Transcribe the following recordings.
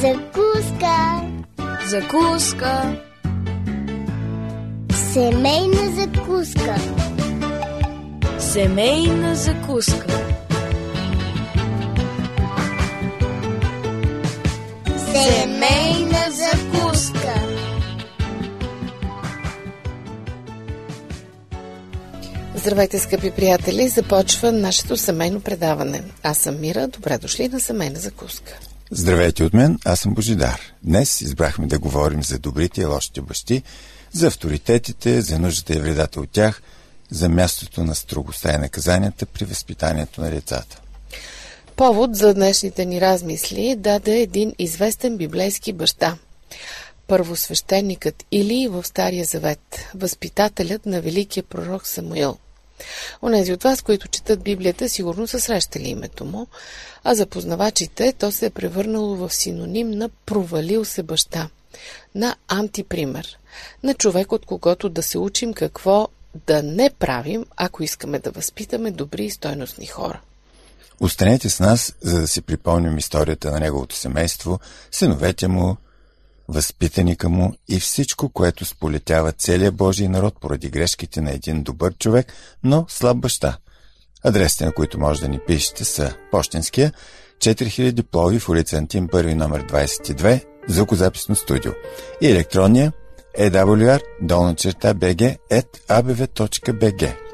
Закуска. Закуска. Семейна закуска. Семейна закуска. Семейна закуска. Здравейте, скъпи приятели! Започва нашето семейно предаване. Аз съм Мира. Добре дошли на семейна закуска. Здравейте от мен, аз съм Божидар. Днес избрахме да говорим за добрите и лошите бащи, за авторитетите, за нуждата и вредата от тях, за мястото на строгостта и наказанията при възпитанието на децата. Повод за днешните ни размисли даде един известен библейски баща. Първосвещеникът Или в Стария завет, възпитателят на великия пророк Самуил. Онези от вас, които четат Библията, сигурно са срещали името му, а за познавачите то се е превърнало в синоним на провалил се баща, на антипример, на човек, от когото да се учим какво да не правим, ако искаме да възпитаме добри и стойностни хора. Останете с нас, за да си припомним историята на неговото семейство, синовете му, възпитаника му и всичко, което сполетява целия Божий народ поради грешките на един добър човек, но слаб баща. Адресите, на които може да ни пишете са Пощенския, 4000 Плови в улица Антим 1 номер 22, звукозаписно студио и електронния awr долна черта bg at abv.bg.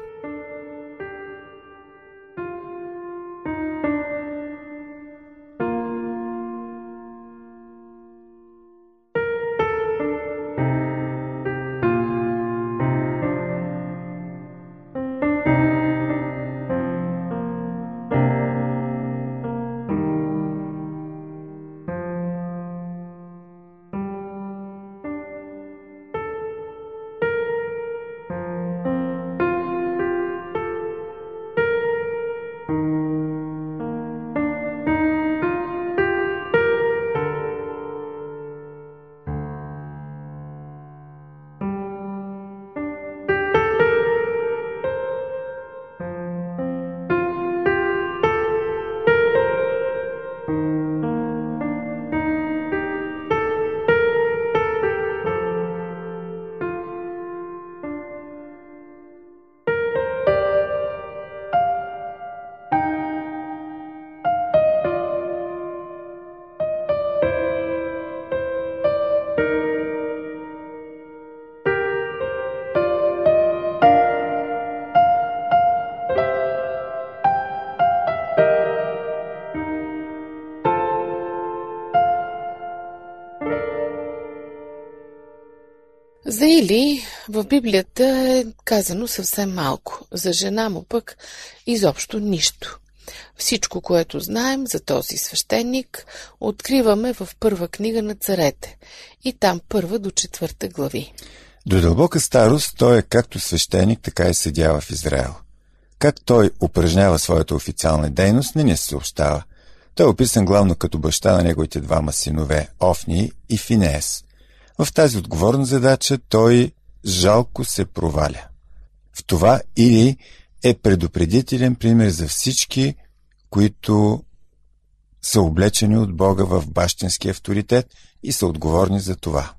Или в Библията е казано съвсем малко. За жена му пък изобщо нищо. Всичко, което знаем за този свещеник, откриваме в първа книга на царете и там първа до четвърта глави. До дълбока старост той е както свещеник, така и съдява в Израел. Как той упражнява своята официална дейност, не ни се съобщава. Той е описан главно като баща на неговите двама синове, Офни и Финеес. В тази отговорна задача той жалко се проваля. В това или е предупредителен пример за всички, които са облечени от Бога в бащински авторитет и са отговорни за това.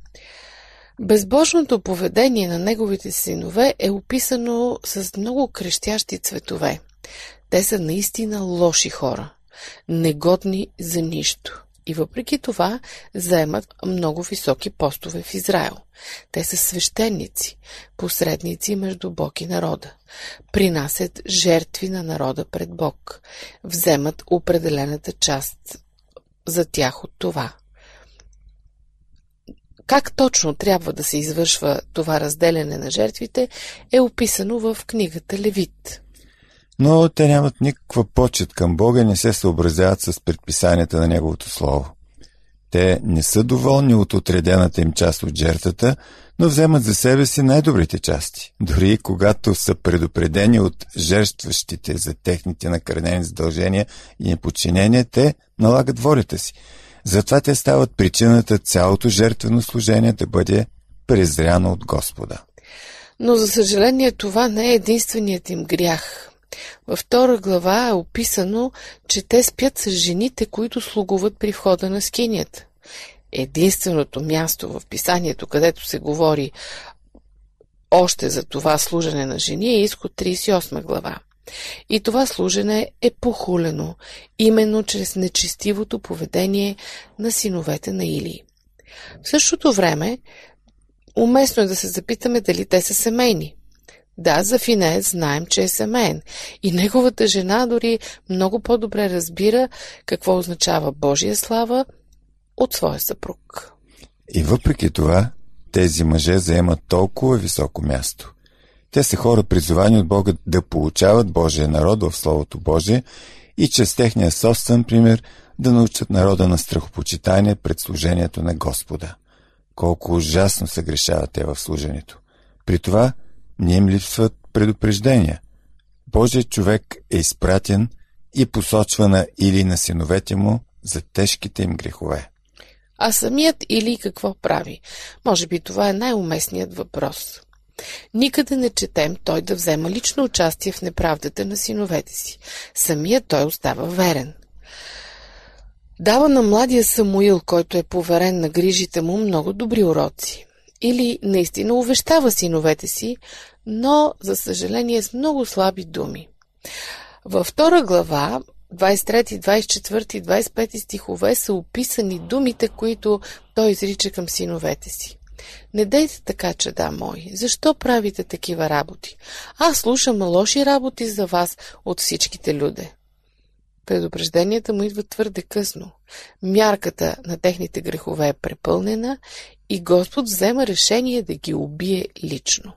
Безбожното поведение на неговите синове е описано с много крещящи цветове. Те са наистина лоши хора, негодни за нищо. И въпреки това заемат много високи постове в Израел. Те са свещеници, посредници между Бог и народа. Принасят жертви на народа пред Бог. Вземат определената част за тях от това. Как точно трябва да се извършва това разделяне на жертвите е описано в книгата Левит. Но те нямат никаква почет към Бога и не се съобразяват с предписанията на Неговото Слово. Те не са доволни от отредената им част от жертвата, но вземат за себе си най-добрите части. Дори когато са предупредени от жертващите за техните накърнени задължения и неподчинения, те налагат волята си. Затова те стават причината цялото жертвено служение да бъде презряно от Господа. Но за съжаление това не е единственият им грях. Във втора глава е описано, че те спят с жените, които слугуват при входа на скинията. единственото място в писанието, където се говори още за това служене на жени е изход 38 глава. И това служене е похулено именно чрез нечестивото поведение на синовете на Илии. В същото време, уместно е да се запитаме дали те са семейни. Да, за Финес знаем, че е семейен. И неговата жена дори много по-добре разбира какво означава Божия слава от своя съпруг. И въпреки това, тези мъже заемат толкова високо място. Те са хора призовани от Бога да получават Божия народ в Словото Божие и чрез техния собствен пример да научат народа на страхопочитание пред служението на Господа. Колко ужасно се грешават те в служението. При това не им липсват предупреждения. Божият човек е изпратен и посочвана или на синовете му за тежките им грехове. А самият или какво прави? Може би това е най-уместният въпрос. Никъде не четем той да взема лично участие в неправдата на синовете си. Самият той остава верен. Дава на младия Самуил, който е поверен на грижите му, много добри уроци. Или наистина увещава синовете си, но, за съжаление, с много слаби думи. Във втора глава 23, 24 и 25 стихове са описани думите, които той изрича към синовете си. Не дейте така, че да, мои. Защо правите такива работи? Аз слушам лоши работи за вас от всичките люде. Предупрежденията му идват твърде късно. Мярката на техните грехове е препълнена и Господ взема решение да ги убие лично.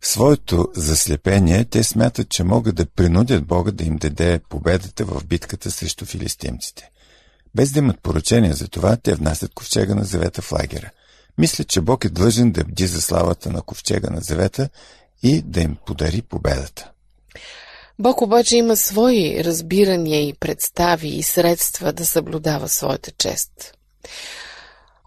В своето заслепение те смятат, че могат да принудят Бога да им даде победата в битката срещу филистимците. Без да имат поръчение за това, те внасят ковчега на завета в лагера. Мислят, че Бог е длъжен да бди за славата на ковчега на завета и да им подари победата. Бог обаче има свои разбирания и представи и средства да съблюдава своята чест.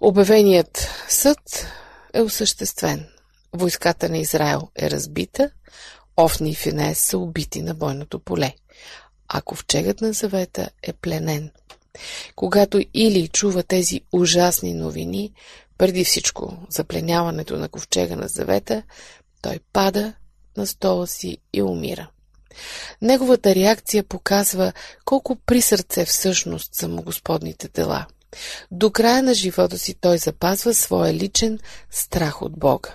Обявеният съд е осъществен. Войската на Израел е разбита, Офни и Финес са убити на бойното поле, а ковчегът на завета е пленен. Когато Или чува тези ужасни новини, преди всичко запленяването на ковчега на завета, той пада на стола си и умира. Неговата реакция показва колко при сърце всъщност са му Господните дела. До края на живота си той запазва своя личен страх от Бога.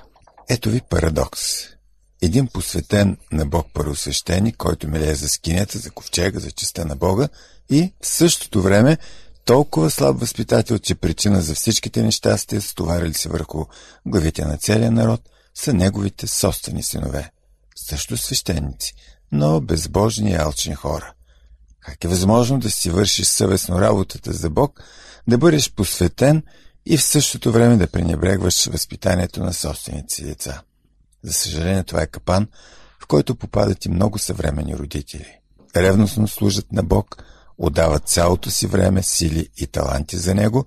Ето ви парадокс. Един посветен на Бог първосвещеник, който милее за скинята, за ковчега, за честа на Бога и в същото време толкова слаб възпитател, че причина за всичките нещастия, стоварили се върху главите на целия народ, са неговите собствени синове. Също свещеници, но безбожни и алчни хора. Как е възможно да си вършиш съвестно работата за Бог, да бъдеш посветен и в същото време да пренебрегваш възпитанието на собствените си деца? За съжаление, това е капан, в който попадат и много съвремени родители. Ревностно служат на Бог, отдават цялото си време, сили и таланти за Него,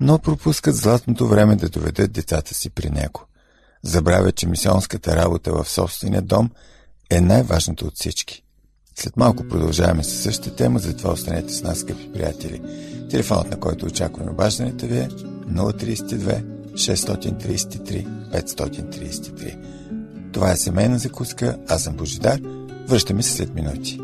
но пропускат златното време да доведат децата си при Него. Забравя, че мисионската работа в собствения дом – е най-важното от всички. След малко продължаваме със същата тема, затова останете с нас, скъпи приятели. Телефонът, на който очакваме обаждането ви е 032 633 533. Това е семейна закуска, аз съм Божидар. Връщаме се след минути.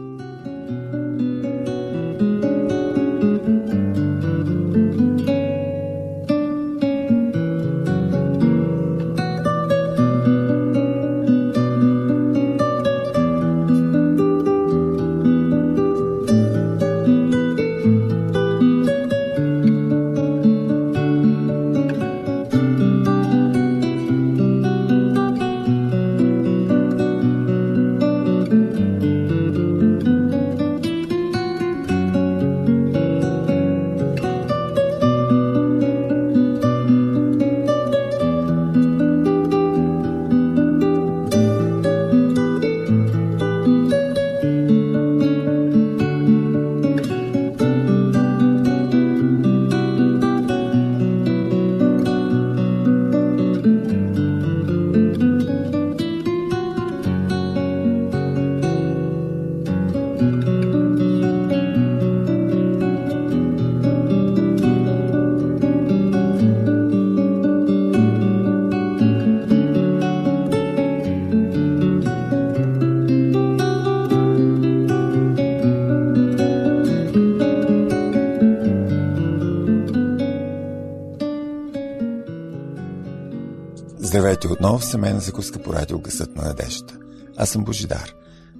Отново в семейна закуска по радио Гъсът на надеждата. Аз съм Божидар.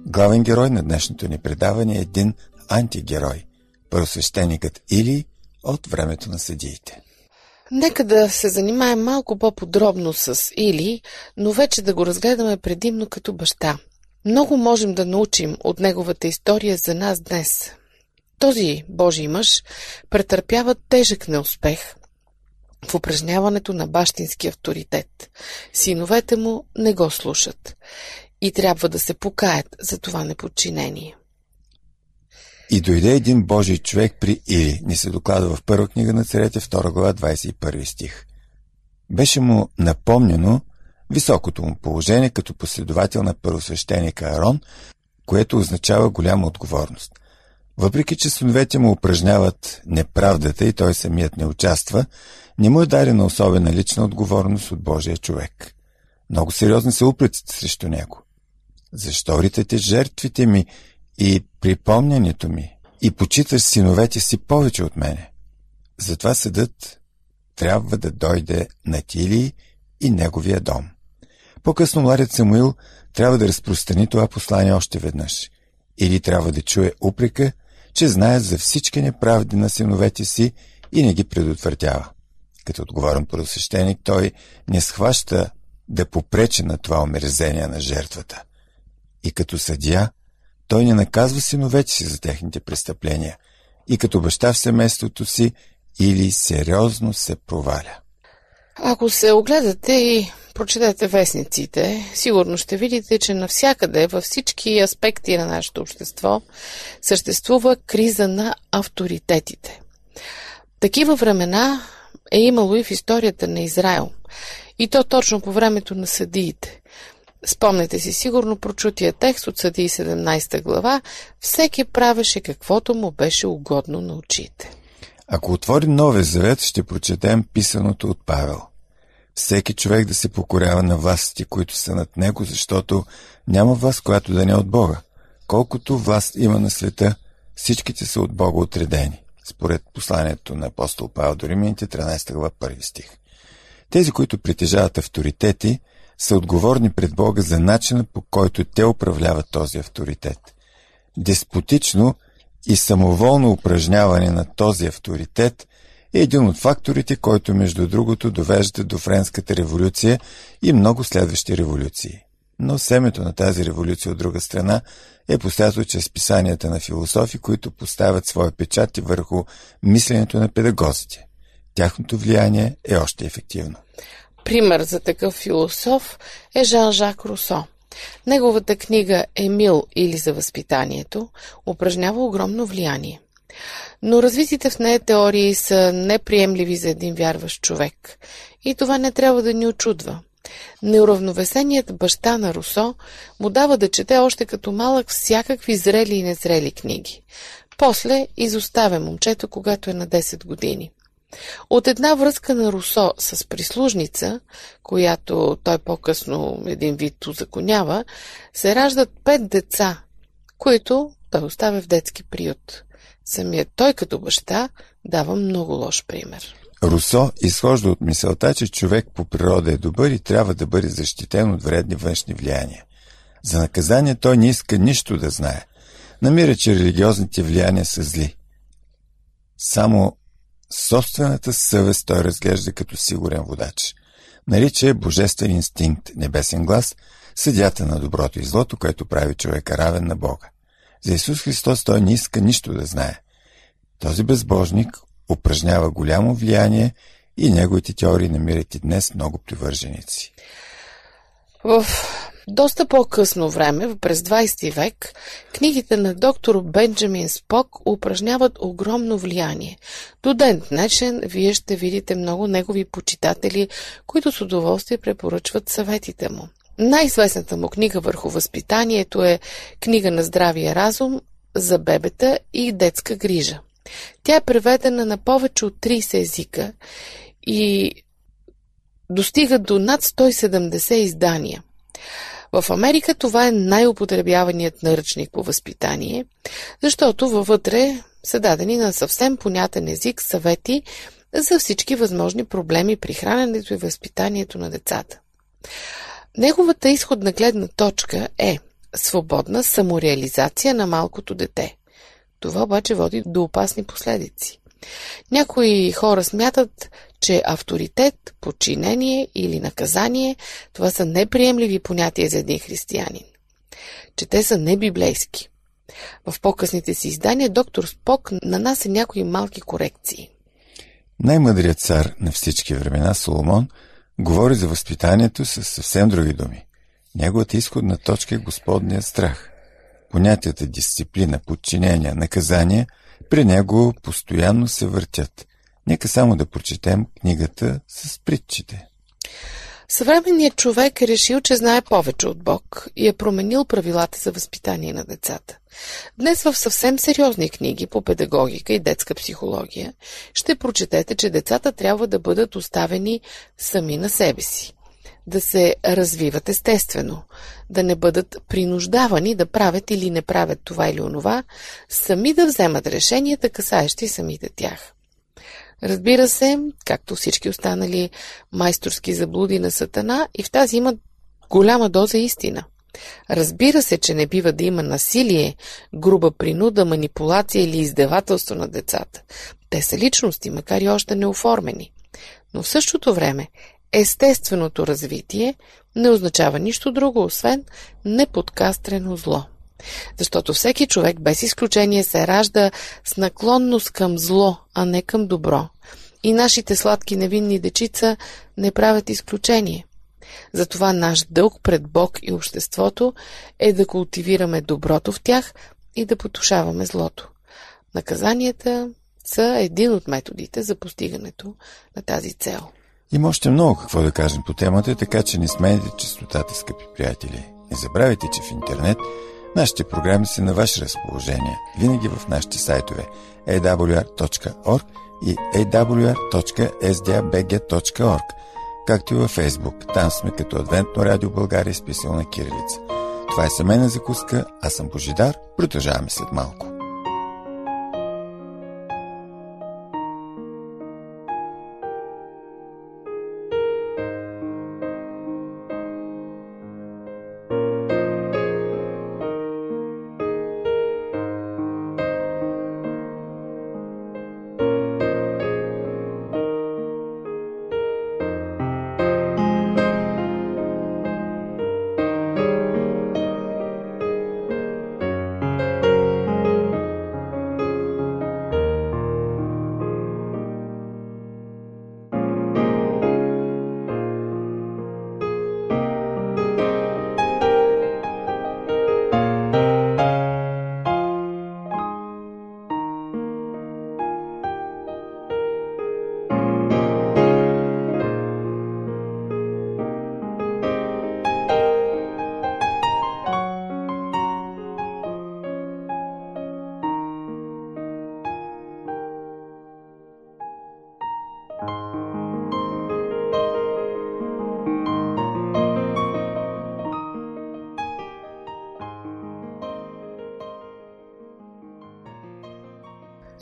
Главен герой на днешното ни предаване е един антигерой – първосвещеникът Или от времето на съдиите. Нека да се занимаем малко по-подробно с Или, но вече да го разгледаме предимно като баща. Много можем да научим от неговата история за нас днес. Този Божий мъж претърпява тежък неуспех в упражняването на бащински авторитет. Синовете му не го слушат и трябва да се покаят за това неподчинение. И дойде един Божий човек при Или, ни се докладва в първа книга на царете, 2 глава, 21 стих. Беше му напомнено високото му положение като последовател на първосвещеника Арон, което означава голяма отговорност. Въпреки, че синовете му упражняват неправдата и той самият не участва, не му е дадена особена лична отговорност от Божия човек. Много сериозни са упреците срещу него. Защо ритате жертвите ми и припомнянето ми и почиташ синовете си повече от мене? Затова съдът трябва да дойде на Тили и неговия дом. По-късно младият Самуил трябва да разпространи това послание още веднъж. Или трябва да чуе упрека, че знае за всички неправди на синовете си и не ги предотвратява. Като отговорен просвещеник, той не схваща да попрече на това омерзение на жертвата. И като съдия, той не наказва синовете си за техните престъпления и като баща в семейството си или сериозно се проваля. Ако се огледате и прочетете вестниците, сигурно ще видите, че навсякъде, във всички аспекти на нашето общество, съществува криза на авторитетите. Такива времена е имало и в историята на Израел. И то точно по времето на съдиите. Спомнете си сигурно прочутия текст от Съдии 17 глава, всеки правеше каквото му беше угодно на очите. Ако отворим Новия завет, ще прочетем писаното от Павел. Всеки човек да се покорява на властите, които са над него, защото няма власт, която да не е от Бога. Колкото власт има на света, всичките са от Бога отредени според посланието на апостол Павел до Римляните, 13 глава, 1 стих. Тези, които притежават авторитети, са отговорни пред Бога за начина по който те управляват този авторитет. Деспотично и самоволно упражняване на този авторитет е един от факторите, който между другото довежда до Френската революция и много следващи революции. Но семето на тази революция от друга страна е постято чрез писанията на философи, които поставят своя печати върху мисленето на педагозите. Тяхното влияние е още ефективно. Пример за такъв философ е Жан-Жак Русо. Неговата книга Емил или за възпитанието упражнява огромно влияние. Но развитите в нея теории са неприемливи за един вярващ човек. И това не трябва да ни очудва. Неуравновесеният баща на Русо му дава да чете още като малък всякакви зрели и незрели книги. После изоставя момчето, когато е на 10 години. От една връзка на Русо с прислужница, която той по-късно един вид узаконява, се раждат пет деца, които той оставя в детски приют. Самият той като баща дава много лош пример. Русо изхожда от мисълта, че човек по природа е добър и трябва да бъде защитен от вредни външни влияния. За наказание той не иска нищо да знае. Намира, че религиозните влияния са зли. Само собствената съвест той разглежда като сигурен водач. Нарича е божествен инстинкт, небесен глас, съдята на доброто и злото, което прави човека равен на Бога. За Исус Христос той не иска нищо да знае. Този безбожник упражнява голямо влияние и неговите теории намират и днес много привърженици. В доста по-късно време, през 20 век, книгите на доктор Бенджамин Спок упражняват огромно влияние. До ден днешен вие ще видите много негови почитатели, които с удоволствие препоръчват съветите му. Най-известната му книга върху възпитанието е Книга на здравия разум за бебета и детска грижа. Тя е преведена на повече от 30 езика и достига до над 170 издания. В Америка това е най-употребяваният наръчник по възпитание, защото във вътре са дадени на съвсем понятен език съвети за всички възможни проблеми при храненето и възпитанието на децата. Неговата изходна гледна точка е свободна самореализация на малкото дете. Това обаче води до опасни последици. Някои хора смятат, че авторитет, подчинение или наказание това са неприемливи понятия за един християнин. Че те са небиблейски. В по-късните си издания доктор Спок нанася някои малки корекции. Най-мъдрият цар на всички времена, Соломон, говори за възпитанието с съвсем други думи. Неговата изходна точка е Господният страх. Понятията дисциплина, подчинение, наказание при него постоянно се въртят. Нека само да прочетем книгата с притчите. Съвременният човек е решил, че знае повече от Бог и е променил правилата за възпитание на децата. Днес в съвсем сериозни книги по педагогика и детска психология ще прочетете, че децата трябва да бъдат оставени сами на себе си, да се развиват естествено, да не бъдат принуждавани да правят или не правят това или онова, сами да вземат решенията, касаещи самите тях. Разбира се, както всички останали майсторски заблуди на Сатана, и в тази има голяма доза истина. Разбира се, че не бива да има насилие, груба принуда, манипулация или издевателство на децата. Те са личности, макар и още неоформени. Но в същото време, естественото развитие не означава нищо друго, освен неподкастрено зло. Защото всеки човек без изключение се ражда с наклонност към зло, а не към добро. И нашите сладки невинни дечица не правят изключение. Затова наш дълг пред Бог и обществото е да култивираме доброто в тях и да потушаваме злото. Наказанията са един от методите за постигането на тази цел. Има още много какво да кажем по темата, така че не смените частотата, скъпи приятели. Не забравяйте, че в интернет Нашите програми са на ваше разположение, винаги в нашите сайтове awr.org и awr.sdabg.org, както и във Facebook. Там сме като Адвентно радио България, списал на Кирилица. Това е семейна закуска, аз съм Божидар, продължаваме след малко.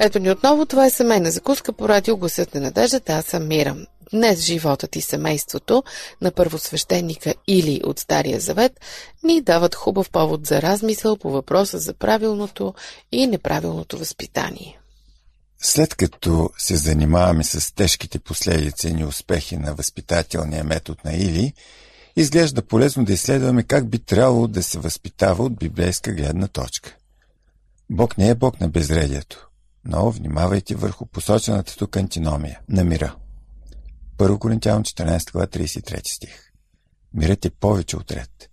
Ето ни отново, това е семейна закуска по радио Гласът на надеждата. Аз съм Мира. Днес животът и семейството на първосвещеника или от Стария Завет ни дават хубав повод за размисъл по въпроса за правилното и неправилното възпитание. След като се занимаваме с тежките последици и неуспехи на възпитателния метод на Или, изглежда полезно да изследваме как би трябвало да се възпитава от библейска гледна точка. Бог не е Бог на безредието но внимавайте върху посочената тук антиномия на мира. 1 Коринтиян 14 глава 33 стих. Мирът е повече от ред.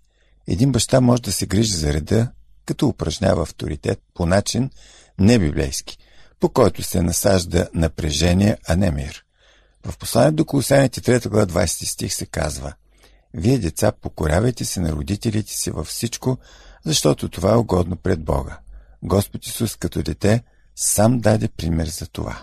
Един баща може да се грижи за реда, като упражнява авторитет по начин не библейски, по който се насажда напрежение, а не мир. В посланието до Колосяните 3 глава 20 стих се казва Вие, деца, покорявайте се на родителите си във всичко, защото това е угодно пред Бога. Господ Исус като дете сам даде пример за това.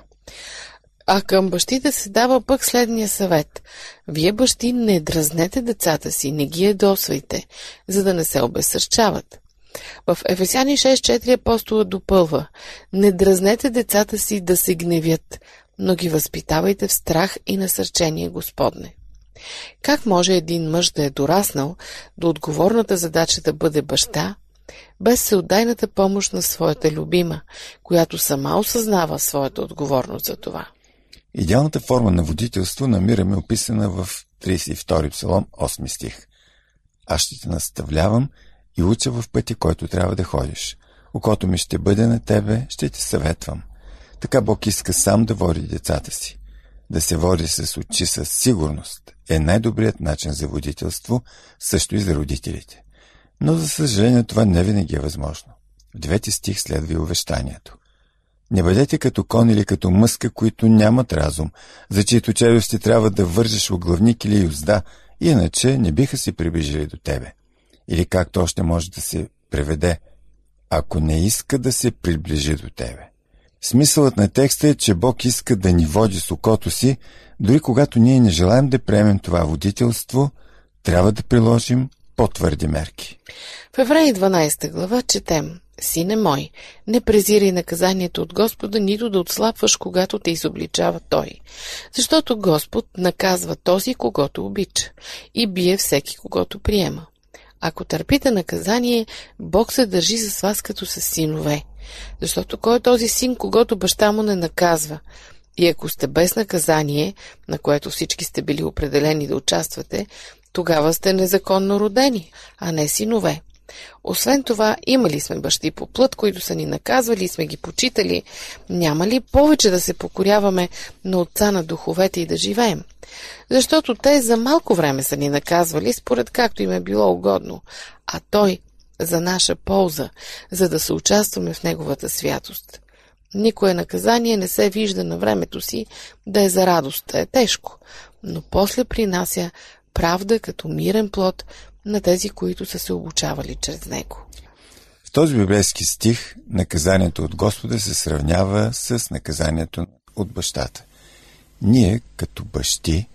А към бащите се дава пък следния съвет. Вие, бащи, не дразнете децата си, не ги ядосвайте, за да не се обесърчават. В Ефесяни 6.4 апостола допълва Не дразнете децата си да се гневят, но ги възпитавайте в страх и насърчение Господне. Как може един мъж да е дораснал до отговорната задача да бъде баща, без всеотдайната помощ на своята любима, която сама осъзнава своята отговорност за това? Идеалната форма на водителство намираме описана в 32 псалом, 8 стих. Аз ще те наставлявам и уча в пътя, който трябва да ходиш. Окото ми ще бъде на тебе, ще ти съветвам. Така Бог иска сам да води децата си. Да се води с очи със сигурност е най-добрият начин за водителство, също и за родителите. Но, за съжаление, това не винаги е възможно. В девети стих следва и увещанието. Не бъдете като кон или като мъска, които нямат разум, за чието челюсти трябва да вържеш оглавник или юзда, иначе не биха се приближили до тебе. Или както още може да се преведе, ако не иска да се приближи до тебе. Смисълът на текста е, че Бог иска да ни води с окото си, дори когато ние не желаем да приемем това водителство, трябва да приложим по-твърди мерки. В Евреи 12 глава четем Сине мой, не презирай наказанието от Господа, нито да отслабваш, когато те изобличава Той. Защото Господ наказва този, когато обича, и бие всеки, когато приема. Ако търпите наказание, Бог се държи с вас като с синове. Защото кой е този син, когато баща му не наказва? И ако сте без наказание, на което всички сте били определени да участвате, тогава сте незаконно родени, а не синове. Освен това, имали сме бащи по плът, които са ни наказвали и сме ги почитали. Няма ли повече да се покоряваме на отца на духовете и да живеем? Защото те за малко време са ни наказвали, според както им е било угодно, а той за наша полза, за да се участваме в неговата святост. Никое наказание не се вижда на времето си да е за радост, е тежко, но после принася правда като мирен плод на тези, които са се обучавали чрез него. В този библейски стих наказанието от Господа се сравнява с наказанието от бащата. Ние, като бащи,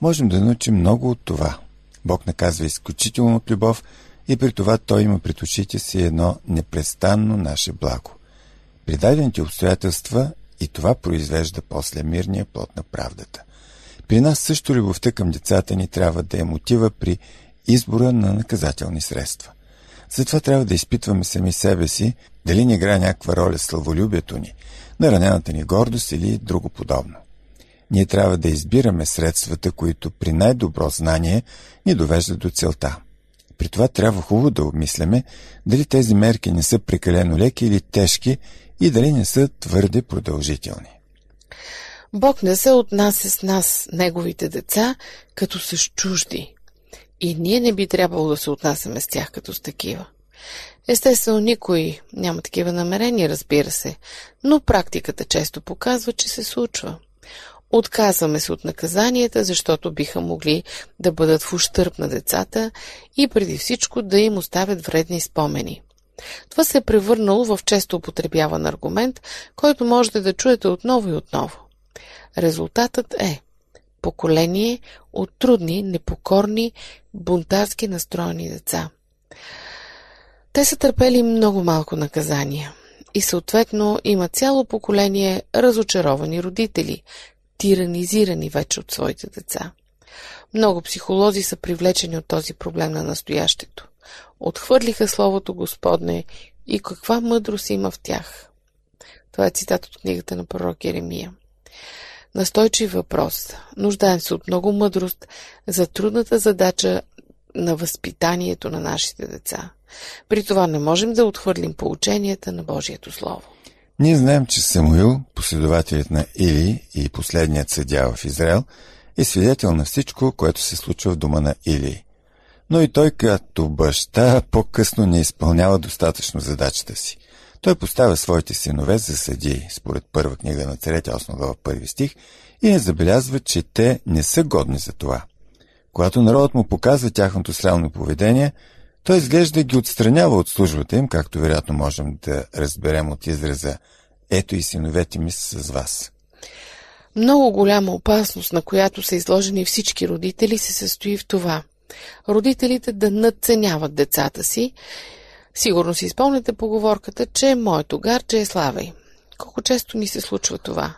можем да научим много от това. Бог наказва изключително от любов и при това Той има пред очите си едно непрестанно наше благо. При дадените обстоятелства и това произвежда после мирния плод на правдата. При нас също любовта към децата ни трябва да е мотива при избора на наказателни средства. Затова трябва да изпитваме сами себе си, дали не играе някаква роля славолюбието ни, наранената ни гордост или друго подобно. Ние трябва да избираме средствата, които при най-добро знание ни довеждат до целта. При това трябва хубаво да обмисляме дали тези мерки не са прекалено леки или тежки и дали не са твърде продължителни. Бог не се отнася с нас, неговите деца, като с чужди. И ние не би трябвало да се отнасяме с тях като с такива. Естествено, никой няма такива намерения, разбира се, но практиката често показва, че се случва. Отказваме се от наказанията, защото биха могли да бъдат в ущърп на децата и преди всичко да им оставят вредни спомени. Това се е превърнало в често употребяван аргумент, който можете да чуете отново и отново. Резултатът е поколение от трудни, непокорни, бунтарски настроени деца. Те са търпели много малко наказания и съответно има цяло поколение разочаровани родители, тиранизирани вече от своите деца. Много психолози са привлечени от този проблем на настоящето. Отхвърлиха Словото Господне и каква мъдрост има в тях. Това е цитат от книгата на пророк Еремия. Настойчив въпрос. Нуждаем се от много мъдрост за трудната задача на възпитанието на нашите деца. При това не можем да отхвърлим поученията на Божието Слово. Ние знаем, че Самуил, последователят на Или и последният съдя в Израел, е свидетел на всичко, което се случва в дома на Или. Но и той, като баща, по-късно не изпълнява достатъчно задачата си. Той поставя своите синове за съдии, според първа книга на царете, 8 глава, първи стих, и не забелязва, че те не са годни за това. Когато народът му показва тяхното срамно поведение, той изглежда ги отстранява от службата им, както вероятно можем да разберем от израза «Ето и синовете ми са с вас». Много голяма опасност, на която са изложени всички родители, се състои в това. Родителите да надценяват децата си. Сигурно си изпълните поговорката, че моето гарче е славей. Колко често ни се случва това?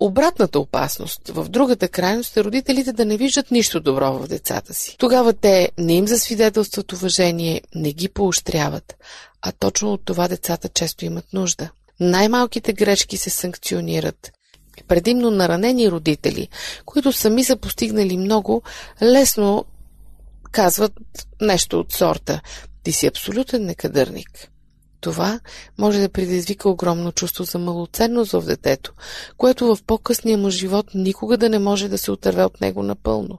обратната опасност. В другата крайност е родителите да не виждат нищо добро в децата си. Тогава те не им засвидетелстват уважение, не ги поощряват, а точно от това децата често имат нужда. Най-малките грешки се санкционират. Предимно наранени родители, които сами са постигнали много, лесно казват нещо от сорта. Ти си абсолютен некадърник. Това може да предизвика огромно чувство за малоценност в детето, което в по-късния му живот никога да не може да се отърве от него напълно.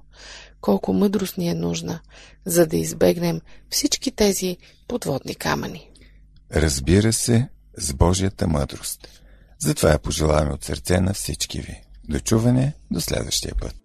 Колко мъдрост ни е нужна, за да избегнем всички тези подводни камъни. Разбира се, с Божията мъдрост. Затова я пожелаваме от сърце на всички ви. До чуване, до следващия път.